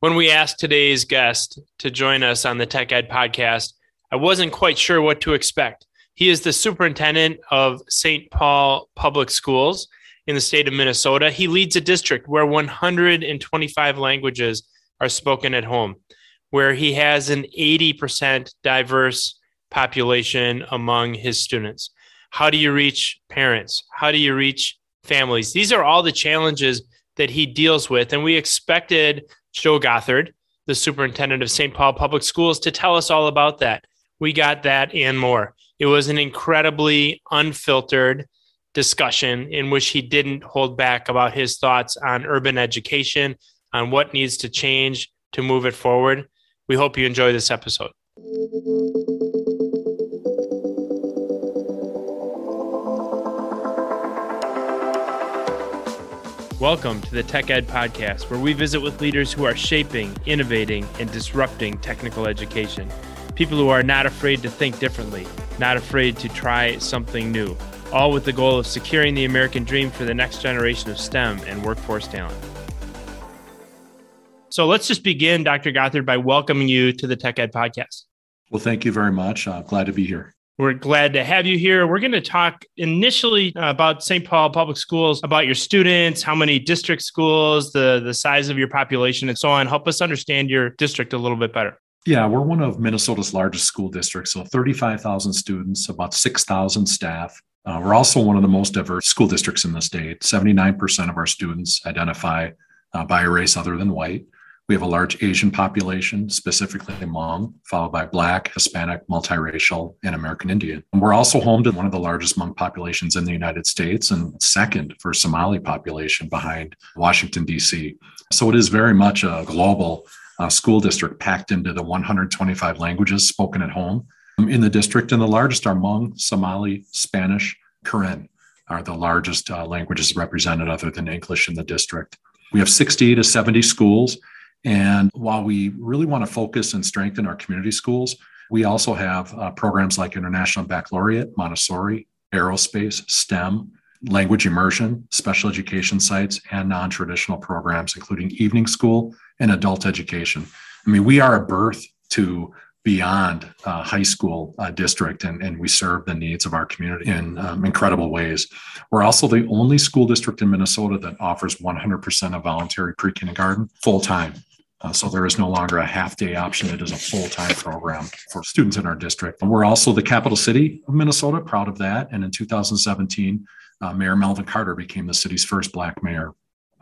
When we asked today's guest to join us on the Tech Ed podcast, I wasn't quite sure what to expect. He is the superintendent of St. Paul Public Schools in the state of Minnesota. He leads a district where 125 languages are spoken at home, where he has an 80% diverse population among his students. How do you reach parents? How do you reach families? These are all the challenges that he deals with. And we expected Joe Gothard, the superintendent of St. Paul Public Schools, to tell us all about that. We got that and more. It was an incredibly unfiltered discussion in which he didn't hold back about his thoughts on urban education, on what needs to change to move it forward. We hope you enjoy this episode. Welcome to the Tech Ed Podcast, where we visit with leaders who are shaping, innovating, and disrupting technical education. People who are not afraid to think differently, not afraid to try something new, all with the goal of securing the American dream for the next generation of STEM and workforce talent. So let's just begin, Dr. Gothard, by welcoming you to the Tech Ed Podcast. Well, thank you very much. I'm glad to be here. We're glad to have you here. We're going to talk initially about St. Paul Public Schools, about your students, how many district schools, the, the size of your population, and so on. Help us understand your district a little bit better. Yeah, we're one of Minnesota's largest school districts. So 35,000 students, about 6,000 staff. Uh, we're also one of the most diverse school districts in the state. 79% of our students identify uh, by a race other than white. We have a large Asian population, specifically Hmong, followed by Black, Hispanic, multiracial, and American Indian. And we're also home to one of the largest Hmong populations in the United States and second for Somali population behind Washington, D.C. So it is very much a global uh, school district packed into the 125 languages spoken at home in the district. And the largest are Hmong, Somali, Spanish, Karen are the largest uh, languages represented other than English in the district. We have 60 to 70 schools and while we really want to focus and strengthen our community schools, we also have uh, programs like International Baccalaureate, Montessori, aerospace, STEM, language immersion, special education sites, and non traditional programs, including evening school and adult education. I mean, we are a birth to beyond uh, high school uh, district and, and we serve the needs of our community in um, incredible ways. We're also the only school district in Minnesota that offers 100% of voluntary pre kindergarten full time. Uh, so there is no longer a half day option. It is a full time program for students in our district. We're also the capital city of Minnesota, proud of that. And in 2017, uh, Mayor Melvin Carter became the city's first Black mayor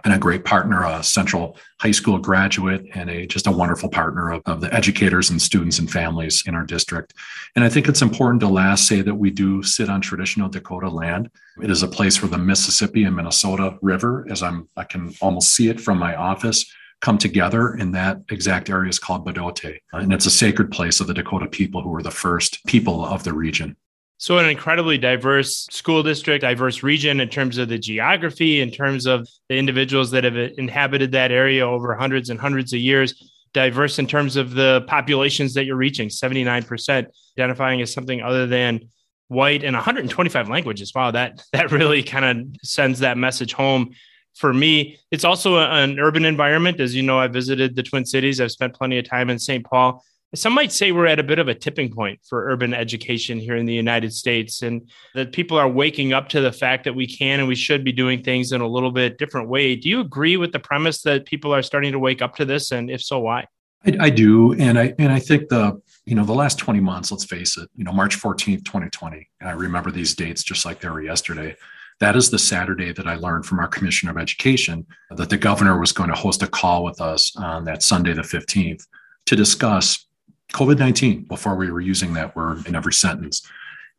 and a great partner, a Central High School graduate, and a just a wonderful partner of, of the educators and students and families in our district. And I think it's important to last say that we do sit on traditional Dakota land. It is a place where the Mississippi and Minnesota River, as I'm I can almost see it from my office, come together in that exact area is called Bdote. And it's a sacred place of the Dakota people who were the first people of the region. So, an incredibly diverse school district, diverse region in terms of the geography, in terms of the individuals that have inhabited that area over hundreds and hundreds of years, diverse in terms of the populations that you're reaching 79% identifying as something other than white and 125 languages. Wow, that, that really kind of sends that message home for me, it's also an urban environment. As you know, I visited the Twin Cities. I've spent plenty of time in St. Paul. Some might say we're at a bit of a tipping point for urban education here in the United States, and that people are waking up to the fact that we can and we should be doing things in a little bit different way. Do you agree with the premise that people are starting to wake up to this, and if so, why? I, I do, and I and I think the you know the last twenty months. Let's face it. You know, March fourteenth, twenty twenty. I remember these dates just like they were yesterday that is the Saturday that I learned from our Commissioner of Education that the governor was going to host a call with us on that Sunday, the 15th, to discuss COVID 19 before we were using that word in every sentence.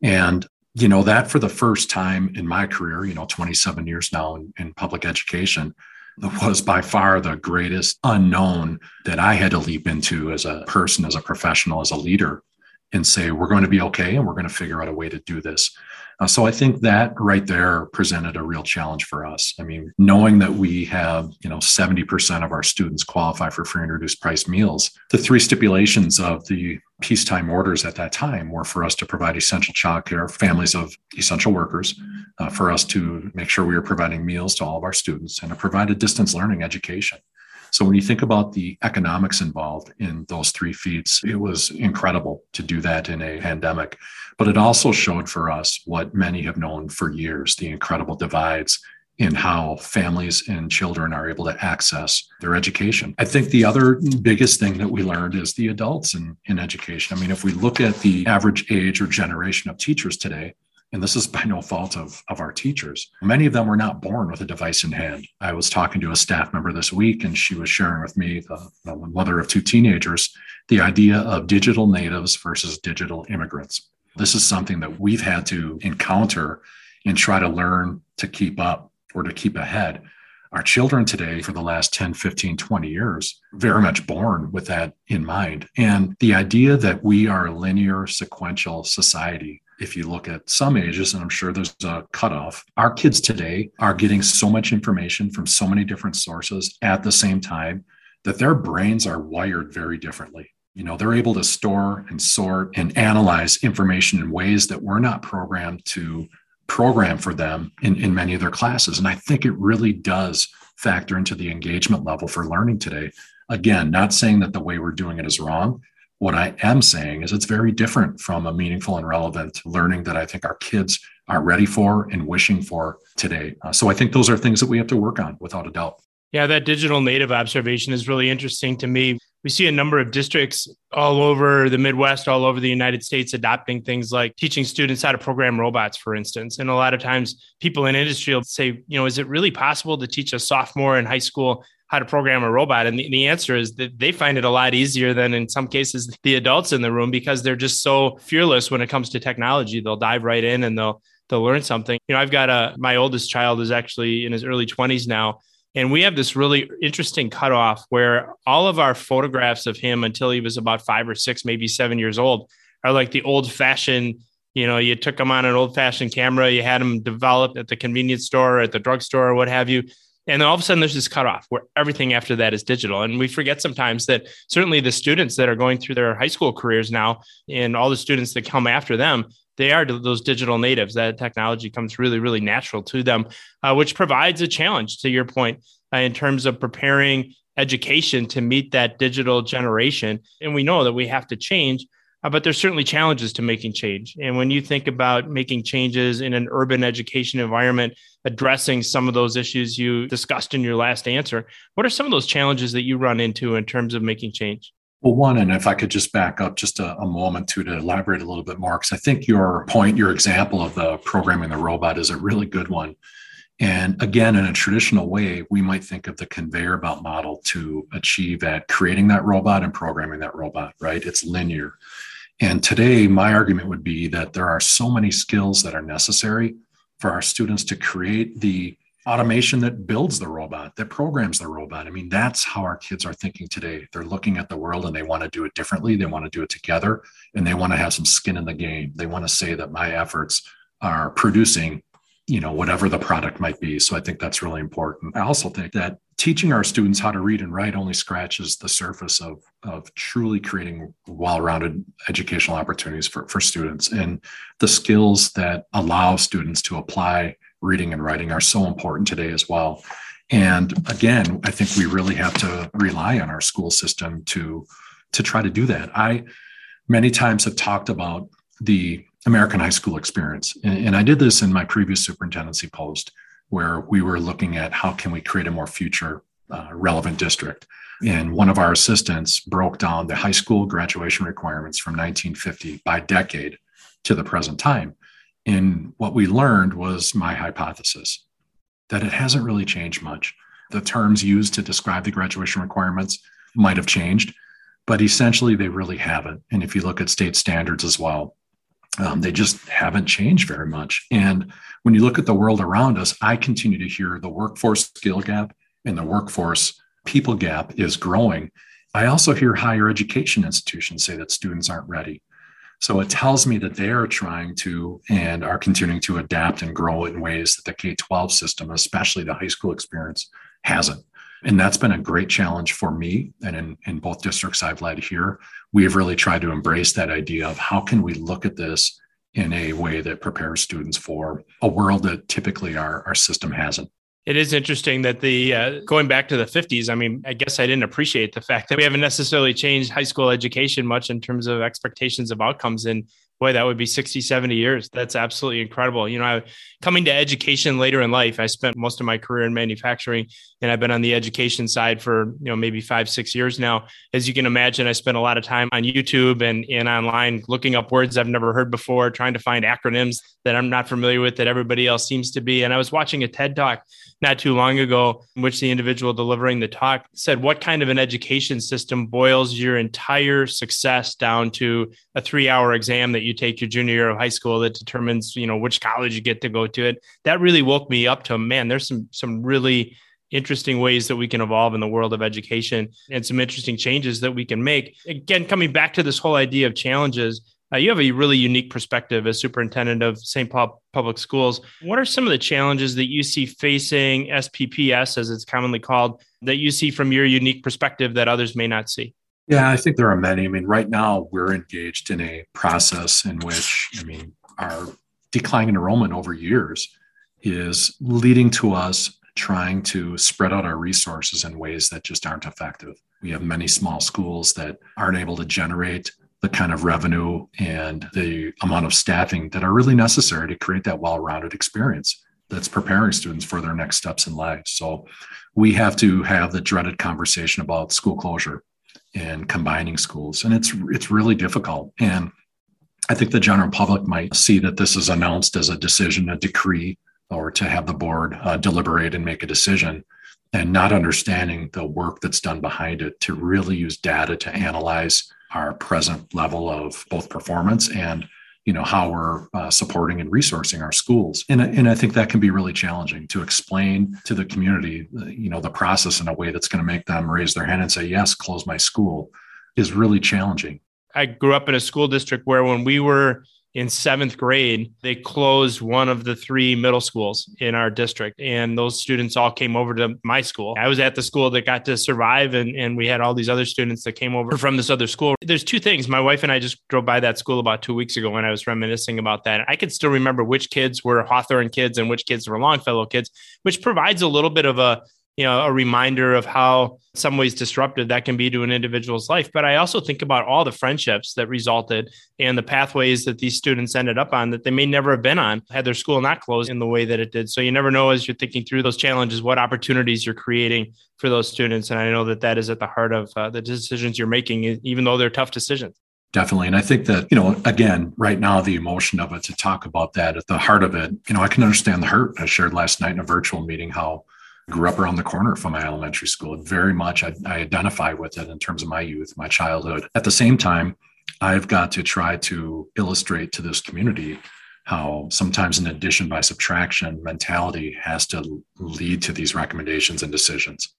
And, you know, that for the first time in my career, you know, 27 years now in, in public education, was by far the greatest unknown that I had to leap into as a person, as a professional, as a leader, and say, we're going to be okay and we're going to figure out a way to do this. Uh, so I think that right there presented a real challenge for us. I mean, knowing that we have, you know, 70% of our students qualify for free and reduced price meals, the three stipulations of the peacetime orders at that time were for us to provide essential childcare, families of essential workers, uh, for us to make sure we were providing meals to all of our students, and to provide a distance learning education. So when you think about the economics involved in those three feats, it was incredible to do that in a pandemic. But it also showed for us what many have known for years the incredible divides in how families and children are able to access their education. I think the other biggest thing that we learned is the adults in, in education. I mean, if we look at the average age or generation of teachers today, and this is by no fault of, of our teachers. Many of them were not born with a device in hand. I was talking to a staff member this week, and she was sharing with me, the, the mother of two teenagers, the idea of digital natives versus digital immigrants. This is something that we've had to encounter and try to learn to keep up or to keep ahead. Our children today, for the last 10, 15, 20 years, very much born with that in mind. And the idea that we are a linear, sequential society if you look at some ages, and I'm sure there's a cutoff, our kids today are getting so much information from so many different sources at the same time that their brains are wired very differently. You know, they're able to store and sort and analyze information in ways that we're not programmed to program for them in, in many of their classes. And I think it really does factor into the engagement level for learning today. Again, not saying that the way we're doing it is wrong, what I am saying is it's very different from a meaningful and relevant learning that I think our kids are ready for and wishing for today. Uh, so I think those are things that we have to work on without a doubt. Yeah, that digital native observation is really interesting to me. We see a number of districts all over the Midwest, all over the United States, adopting things like teaching students how to program robots, for instance. And a lot of times people in industry will say, you know, is it really possible to teach a sophomore in high school how to program a robot? And the, the answer is that they find it a lot easier than in some cases the adults in the room because they're just so fearless when it comes to technology. They'll dive right in and they'll they'll learn something. You know, I've got a my oldest child is actually in his early 20s now. And we have this really interesting cutoff where all of our photographs of him until he was about five or six, maybe seven years old, are like the old fashioned you know, you took him on an old fashioned camera, you had him developed at the convenience store, at the drugstore, or what have you. And then all of a sudden, there's this cutoff where everything after that is digital. And we forget sometimes that certainly the students that are going through their high school careers now and all the students that come after them, they are those digital natives. That technology comes really, really natural to them, uh, which provides a challenge to your point uh, in terms of preparing education to meet that digital generation. And we know that we have to change. Uh, but there's certainly challenges to making change. And when you think about making changes in an urban education environment, addressing some of those issues you discussed in your last answer, what are some of those challenges that you run into in terms of making change? Well, one, and if I could just back up just a, a moment to to elaborate a little bit more, because I think your point, your example of the programming the robot is a really good one. And again, in a traditional way, we might think of the conveyor belt model to achieve at creating that robot and programming that robot, right? It's linear. And today, my argument would be that there are so many skills that are necessary for our students to create the automation that builds the robot, that programs the robot. I mean, that's how our kids are thinking today. They're looking at the world and they want to do it differently. They want to do it together and they want to have some skin in the game. They want to say that my efforts are producing you know whatever the product might be so i think that's really important i also think that teaching our students how to read and write only scratches the surface of of truly creating well-rounded educational opportunities for, for students. And the skills that allow students to apply reading and writing are so important today as well. And again i think we really have to rely on our school system to to try to do that. I many times have talked about the American high school experience. And, and I did this in my previous superintendency post, where we were looking at how can we create a more future uh, relevant district. And one of our assistants broke down the high school graduation requirements from 1950 by decade to the present time. And what we learned was my hypothesis that it hasn't really changed much. The terms used to describe the graduation requirements might have changed, but essentially they really haven't. And if you look at state standards as well, um, they just haven't changed very much. And when you look at the world around us, I continue to hear the workforce skill gap and the workforce people gap is growing. I also hear higher education institutions say that students aren't ready. So it tells me that they are trying to and are continuing to adapt and grow in ways that the K 12 system, especially the high school experience, hasn't. And that's been a great challenge for me. And in, in both districts I've led here, we have really tried to embrace that idea of how can we look at this in a way that prepares students for a world that typically our, our system hasn't. It is interesting that the uh, going back to the 50s, I mean, I guess I didn't appreciate the fact that we haven't necessarily changed high school education much in terms of expectations of outcomes. And boy, that would be 60, 70 years. That's absolutely incredible. You know, I, coming to education later in life, I spent most of my career in manufacturing and I've been on the education side for, you know, maybe five, six years now. As you can imagine, I spent a lot of time on YouTube and, and online looking up words I've never heard before, trying to find acronyms that I'm not familiar with that everybody else seems to be. And I was watching a TED talk not too long ago in which the individual delivering the talk said, What kind of an education system boils your entire success down to a three hour exam that you take your junior year of high school that determines, you know, which college you get to go to it? That really woke me up to, man, there's some, some really interesting ways that we can evolve in the world of education and some interesting changes that we can make. Again, coming back to this whole idea of challenges, uh, you have a really unique perspective as superintendent of St. Paul Public Schools. What are some of the challenges that you see facing SPPS, as it's commonly called, that you see from your unique perspective that others may not see? Yeah, I think there are many. I mean, right now we're engaged in a process in which, I mean, our declining enrollment over years is leading to us trying to spread out our resources in ways that just aren't effective. We have many small schools that aren't able to generate the kind of revenue and the amount of staffing that are really necessary to create that well rounded experience that's preparing students for their next steps in life. So we have to have the dreaded conversation about school closure and combining schools. And it's it's really difficult. And I think the general public might see that this is announced as a decision, a decree, or to have the board uh, deliberate and make a decision and not understanding the work that's done behind it to really use data to analyze our present level of both performance and you know how we're uh, supporting and resourcing our schools. And, and i think that can be really challenging to explain to the community uh, you know the process in a way that's going to make them raise their hand and say yes close my school is really challenging. I grew up in a school district where when we were in seventh grade, they closed one of the three middle schools in our district. And those students all came over to my school. I was at the school that got to survive, and, and we had all these other students that came over from this other school. There's two things. My wife and I just drove by that school about two weeks ago when I was reminiscing about that. I could still remember which kids were Hawthorne kids and which kids were Longfellow kids, which provides a little bit of a you know a reminder of how some ways disruptive that can be to an individual's life but i also think about all the friendships that resulted and the pathways that these students ended up on that they may never have been on had their school not closed in the way that it did so you never know as you're thinking through those challenges what opportunities you're creating for those students and i know that that is at the heart of uh, the decisions you're making even though they're tough decisions Definitely. And I think that, you know, again, right now, the emotion of it to talk about that at the heart of it, you know, I can understand the hurt. I shared last night in a virtual meeting how grew up around the corner from my elementary school. Very much I, I, identify with it in terms of my youth, my childhood. At the same time, I've got to try to illustrate to this community how sometimes an addition by subtraction mentality has to lead to these recommendations and decisions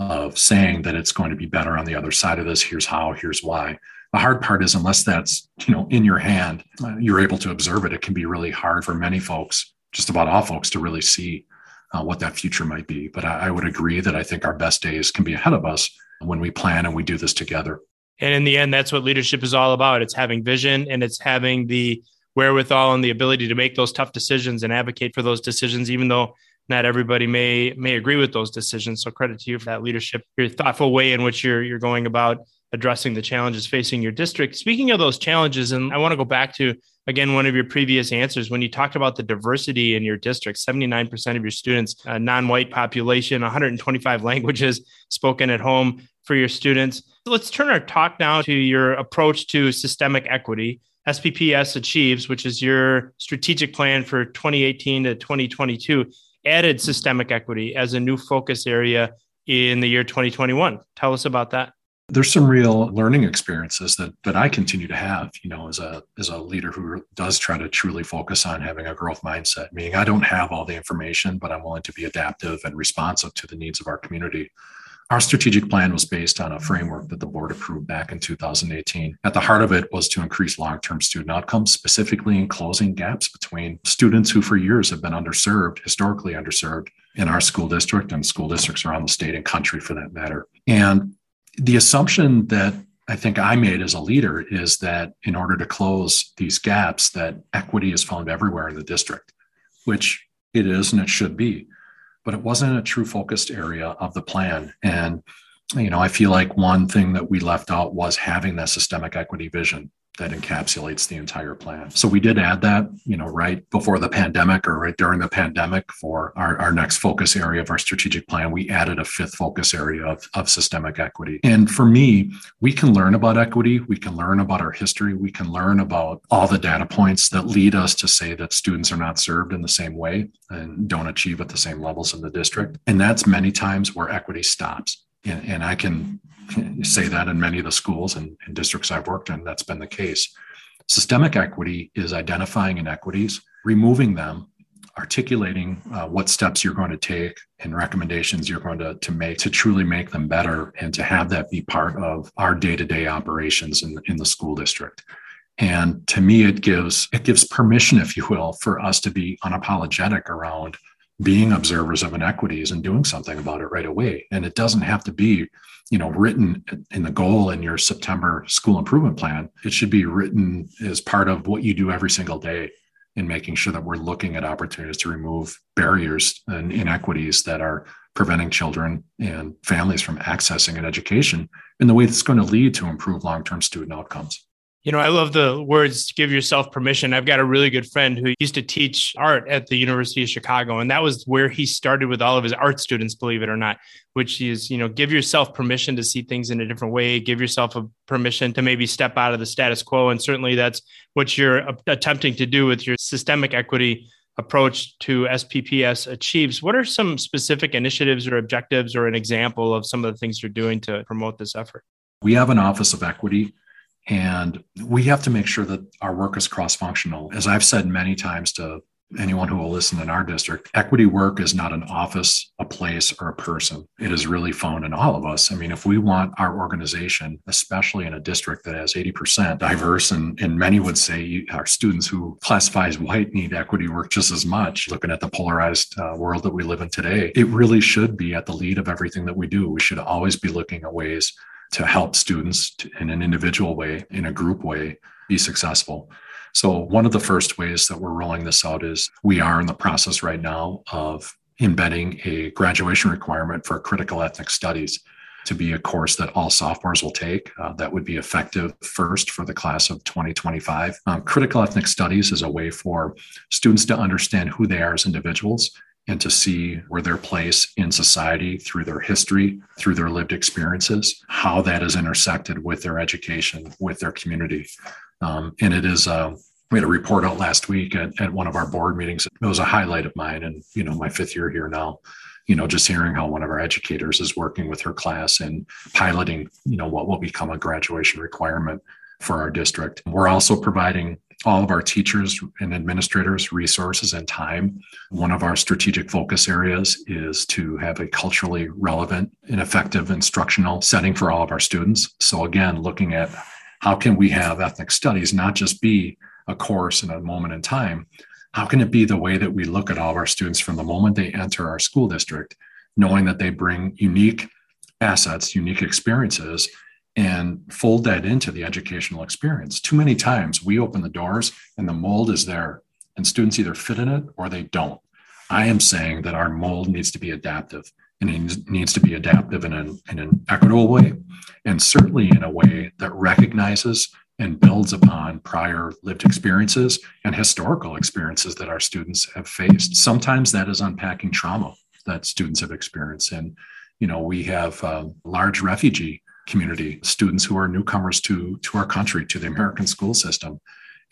of saying that it's going to be better on the other side of this. Here's how, here's why. The hard part is unless that's, you know, in your hand, you're able to observe it. It can be really hard for many folks, just about all folks to really see uh, what that future might be. But I, I would agree that I think our best days can be ahead of us when we plan and we do this together. And in the end, that's what leadership is all about. It's having vision and it's having the wherewithal and the ability to make those tough decisions and advocate for those decisions, even though not everybody may may agree with those decisions. So credit to you for that leadership, your thoughtful way in which you're you're going about addressing the challenges facing your district. Speaking of those challenges, and I want to go back to again one of your previous answers when you talked about the diversity in your district 79% of your students uh, non-white population 125 languages spoken at home for your students. Let's turn our talk now to your approach to systemic equity. Spps achieves which is your strategic plan for 2018 to 2022 added systemic equity as a new focus area in the year 2021 tell us about that there's some real learning experiences that that I continue to have, you know, as a as a leader who does try to truly focus on having a growth mindset. Meaning, I don't have all the information, but I'm willing to be adaptive and responsive to the needs of our community. Our strategic plan was based on a framework that the board approved back in 2018. At the heart of it was to increase long term student outcomes, specifically in closing gaps between students who, for years, have been underserved, historically underserved in our school district and school districts around the state and country for that matter. And the assumption that I think I made as a leader is that in order to close these gaps, that equity is found everywhere in the district, which it is and it should be. but it wasn't a true focused area of the plan. And, you know, I feel like one thing that we left out was having that systemic equity vision that encapsulates the entire plan. So we did add that, you know, right before the pandemic or right during the pandemic for our, our next focus area of our strategic plan. We added a fifth focus area of, of systemic equity. And for me, we can learn about equity, we can learn about our history, we can learn about all the data points that lead us to say that students are not served in the same way and don't achieve at the same levels in the district. And that's many times where equity stops. And, and I can say that in many of the schools and, and districts I've worked in, that's been the case. Systemic equity is identifying inequities, removing them, articulating uh, what steps you're going to take and recommendations you're going to, to make to truly make them better and to have that be part of our day-to-day operations in, in the school district. And to me, it gives it gives permission, if you will, for us to be unapologetic around being observers of inequities and doing something about it right away. And it doesn't have to be, you know, written in the goal in your September school improvement plan. It should be written as part of what you do every single day in making sure that we're looking at opportunities to remove barriers and inequities that are preventing children and families from accessing an education in the way that's going to lead to improved long-term student outcomes. You know, I love the words give yourself permission. I've got a really good friend who used to teach art at the University of Chicago, and that was where he started with all of his art students, believe it or not, which is, you know, give yourself permission to see things in a different way, give yourself a permission to maybe step out of the status quo. And certainly that's what you're attempting to do with your systemic equity approach to SPPS achieves. What are some specific initiatives or objectives or an example of some of the things you're doing to promote this effort? We have an Office of Equity and we have to make sure that our work is cross functional. As I've said many times to anyone who will listen in our district, equity work is not an office, a place, or a person. It is really found in all of us. I mean, if we want our organization, especially in a district that has 80% diverse, and, and many would say our students who classify as white need equity work just as much, looking at the polarized uh, world that we live in today, it really should be at the lead of everything that we do. We should always be looking at ways to help students to, in an individual way, in a group way, be successful. So, one of the first ways that we're rolling this out is we are in the process right now of embedding a graduation requirement for critical ethnic studies to be a course that all sophomores will take. Uh, that would be effective first for the class of 2025. Um, critical ethnic studies is a way for students to understand who they are as individuals and to see where their place in society through their history, through their lived experiences, how that is intersected with their education, with their community. Um, and it is, uh, we had a report out last week at, at one of our board meetings. It was a highlight of mine and, you know, my fifth year here now you know just hearing how one of our educators is working with her class and piloting you know what will become a graduation requirement for our district we're also providing all of our teachers and administrators resources and time. One of our strategic focus areas is to have a culturally relevant and effective instructional setting for all of our students. So again, looking at how can we have ethnic studies not just be a course in a moment in time, how can it be the way that we look at all of our students from the moment they enter our school district, knowing that they bring unique assets, unique experiences, and fold that into the educational experience. Too many times we open the doors and the mold is there, and students either fit in it or they don't. I am saying that our mold needs to be adaptive and it needs to be adaptive in an, in an equitable way and certainly in a way that recognizes and builds upon prior lived experiences and historical experiences that our students have faced. Sometimes that is unpacking trauma that students have experienced. And, you know, we have a large refugee community, students who are newcomers to, to our country, to the American school system.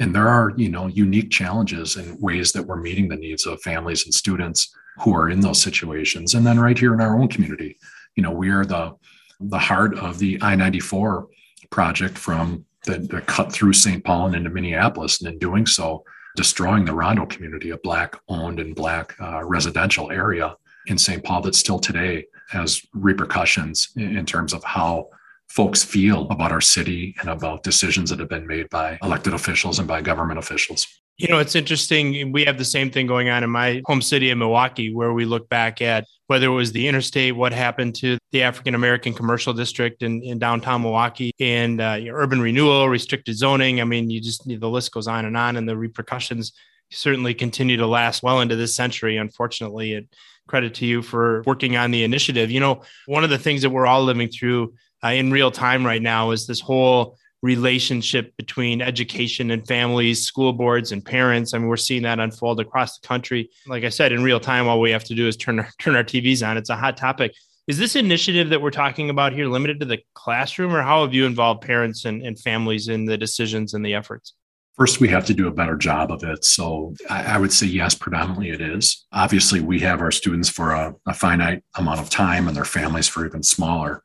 And there are, you know, unique challenges and ways that we're meeting the needs of families and students who are in those situations. And then right here in our own community, you know, we are the the heart of the I-94 project from the, the cut through St. Paul and into Minneapolis. And in doing so, destroying the Rondo community, a black owned and black uh, residential area in St. Paul that still today has repercussions in, in terms of how folks feel about our city and about decisions that have been made by elected officials and by government officials. You know, it's interesting. We have the same thing going on in my home city of Milwaukee, where we look back at whether it was the interstate, what happened to the African American commercial district in, in downtown Milwaukee, and uh, urban renewal, restricted zoning. I mean, you just the list goes on and on, and the repercussions certainly continue to last well into this century. Unfortunately, and credit to you for working on the initiative. You know, one of the things that we're all living through uh, in real time right now is this whole relationship between education and families, school boards and parents. I mean, we're seeing that unfold across the country. Like I said, in real time, all we have to do is turn our, turn our TVs on. It's a hot topic. Is this initiative that we're talking about here limited to the classroom, or how have you involved parents and, and families in the decisions and the efforts? First, we have to do a better job of it. So I, I would say yes, predominantly it is. Obviously, we have our students for a, a finite amount of time and their families for even smaller.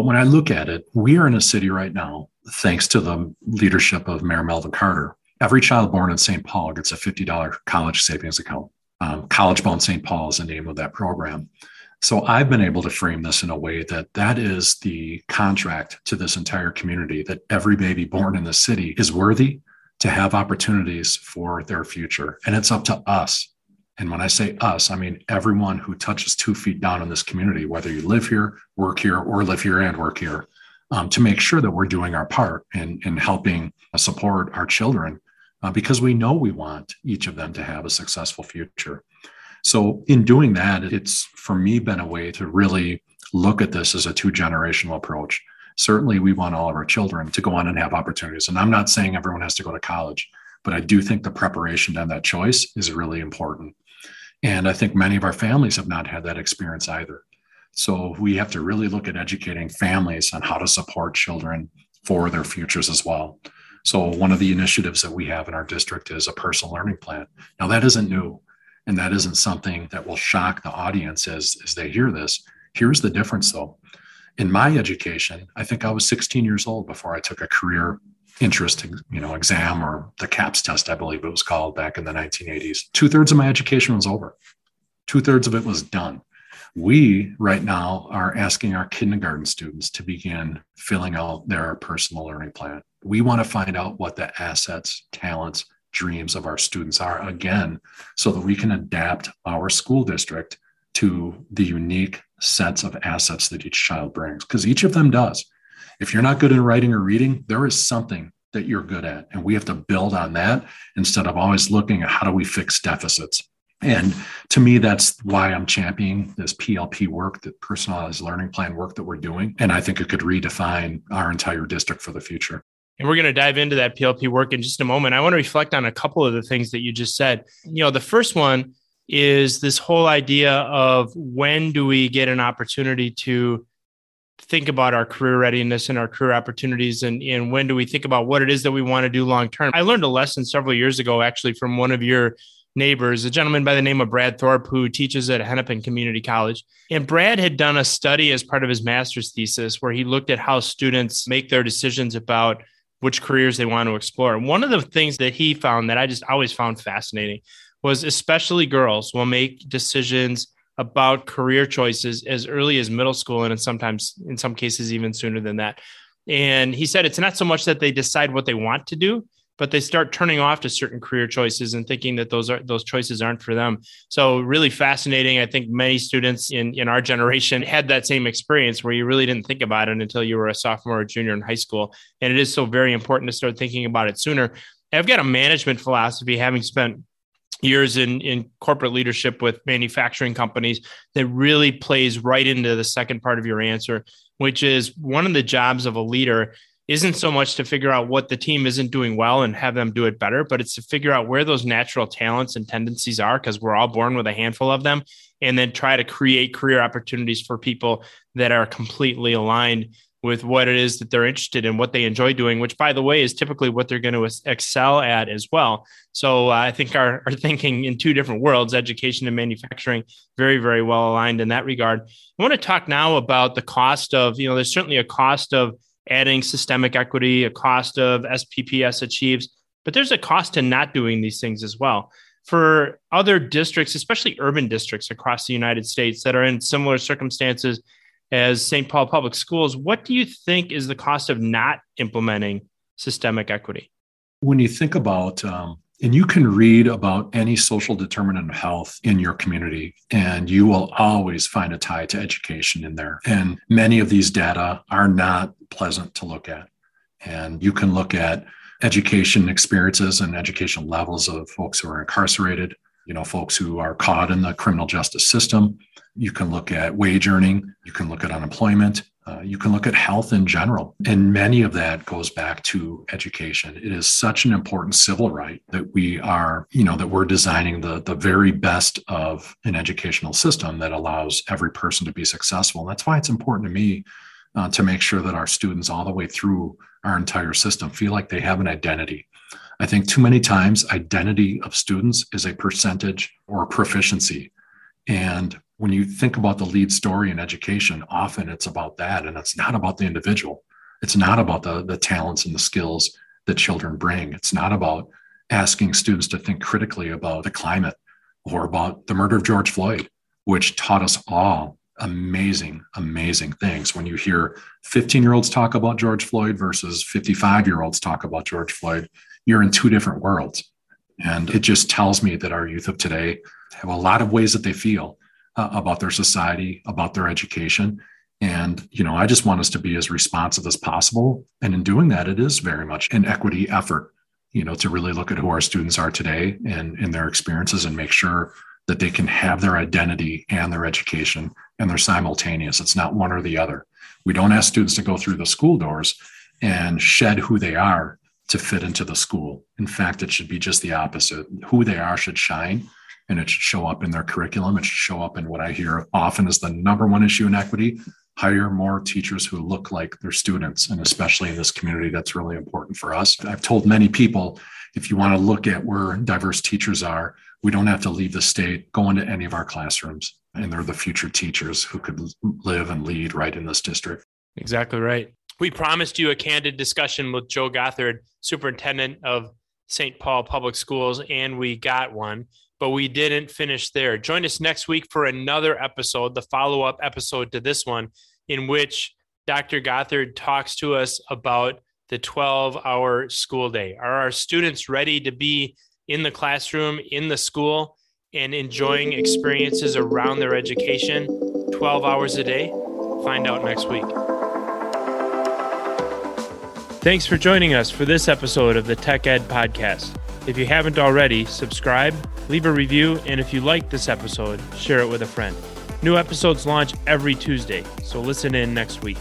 But when I look at it, we are in a city right now, thanks to the leadership of Mayor Melvin Carter. Every child born in St. Paul gets a $50 college savings account. Um, college Bound St. Paul is the name of that program. So I've been able to frame this in a way that that is the contract to this entire community that every baby born in the city is worthy to have opportunities for their future. And it's up to us. And when I say us, I mean everyone who touches two feet down in this community, whether you live here, work here, or live here and work here, um, to make sure that we're doing our part in, in helping support our children uh, because we know we want each of them to have a successful future. So, in doing that, it's for me been a way to really look at this as a two generational approach. Certainly, we want all of our children to go on and have opportunities. And I'm not saying everyone has to go to college, but I do think the preparation have that choice is really important. And I think many of our families have not had that experience either. So, we have to really look at educating families on how to support children for their futures as well. So, one of the initiatives that we have in our district is a personal learning plan. Now, that isn't new. And that isn't something that will shock the audience as, as they hear this. Here's the difference though. In my education, I think I was 16 years old before I took a career interest you know exam or the caps test i believe it was called back in the 1980s two-thirds of my education was over. Two-thirds of it was done. We right now are asking our kindergarten students to begin filling out their personal learning plan. We want to find out what the assets talents dreams of our students are again so that we can adapt our school district to the unique sets of assets that each child brings because each of them does if you're not good in writing or reading there is something that you're good at and we have to build on that instead of always looking at how do we fix deficits and to me that's why i'm championing this plp work the personalized learning plan work that we're doing and i think it could redefine our entire district for the future and we're going to dive into that PLP work in just a moment. I want to reflect on a couple of the things that you just said. You know, the first one is this whole idea of when do we get an opportunity to think about our career readiness and our career opportunities and, and when do we think about what it is that we want to do long term i learned a lesson several years ago actually from one of your neighbors a gentleman by the name of brad thorpe who teaches at hennepin community college and brad had done a study as part of his master's thesis where he looked at how students make their decisions about which careers they want to explore. One of the things that he found that I just always found fascinating was especially girls will make decisions about career choices as early as middle school and sometimes in some cases even sooner than that. And he said it's not so much that they decide what they want to do, but they start turning off to certain career choices and thinking that those are those choices aren't for them. So really fascinating. I think many students in in our generation had that same experience where you really didn't think about it until you were a sophomore or junior in high school. And it is so very important to start thinking about it sooner. I've got a management philosophy, having spent years in in corporate leadership with manufacturing companies that really plays right into the second part of your answer which is one of the jobs of a leader isn't so much to figure out what the team isn't doing well and have them do it better, but it's to figure out where those natural talents and tendencies are because we're all born with a handful of them, and then try to create career opportunities for people that are completely aligned with what it is that they're interested in, what they enjoy doing, which, by the way, is typically what they're going to excel at as well. So uh, I think our, our thinking in two different worlds, education and manufacturing, very, very well aligned in that regard. I want to talk now about the cost of, you know, there's certainly a cost of adding systemic equity, a cost of SPPS achieves, but there's a cost to not doing these things as well. For other districts, especially urban districts across the United States that are in similar circumstances as St. Paul Public Schools, what do you think is the cost of not implementing systemic equity? When you think about um, and you can read about any social determinant of health in your community, and you will always find a tie to education in there. And many of these data are not pleasant to look at. And you can look at education experiences and education levels of folks who are incarcerated, you know, folks who are caught in the criminal justice system. You can look at wage earning, you can look at unemployment, uh, you can look at health in general. And many of that goes back to education. It is such an important civil right that we are, you know, that we're designing the, the very best of an educational system that allows every person to be successful. And that's why it's important to me uh, to make sure that our students all the way through our entire system feel like they have an identity. I think too many times identity of students is a percentage or a proficiency. And when you think about the lead story in education, often it's about that. And it's not about the individual. It's not about the, the talents and the skills that children bring. It's not about asking students to think critically about the climate or about the murder of George Floyd, which taught us all amazing, amazing things. When you hear 15 year olds talk about George Floyd versus 55 year olds talk about George Floyd, you're in two different worlds. And it just tells me that our youth of today have a lot of ways that they feel uh, about their society, about their education. And, you know, I just want us to be as responsive as possible. And in doing that, it is very much an equity effort, you know, to really look at who our students are today and in their experiences and make sure that they can have their identity and their education and they're simultaneous. It's not one or the other. We don't ask students to go through the school doors and shed who they are to fit into the school. In fact, it should be just the opposite. Who they are should shine and it should show up in their curriculum. It should show up in what I hear often is the number one issue in equity hire more teachers who look like their students. And especially in this community, that's really important for us. I've told many people if you want to look at where diverse teachers are, we don't have to leave the state, go into any of our classrooms. And they're the future teachers who could live and lead right in this district. Exactly right. We promised you a candid discussion with Joe Gothard, superintendent of St. Paul Public Schools, and we got one but we didn't finish there. Join us next week for another episode, the follow up episode to this one, in which Dr. Gothard talks to us about the 12 hour school day. Are our students ready to be in the classroom, in the school, and enjoying experiences around their education 12 hours a day? Find out next week. Thanks for joining us for this episode of the Tech Ed Podcast. If you haven't already, subscribe, leave a review, and if you like this episode, share it with a friend. New episodes launch every Tuesday, so listen in next week.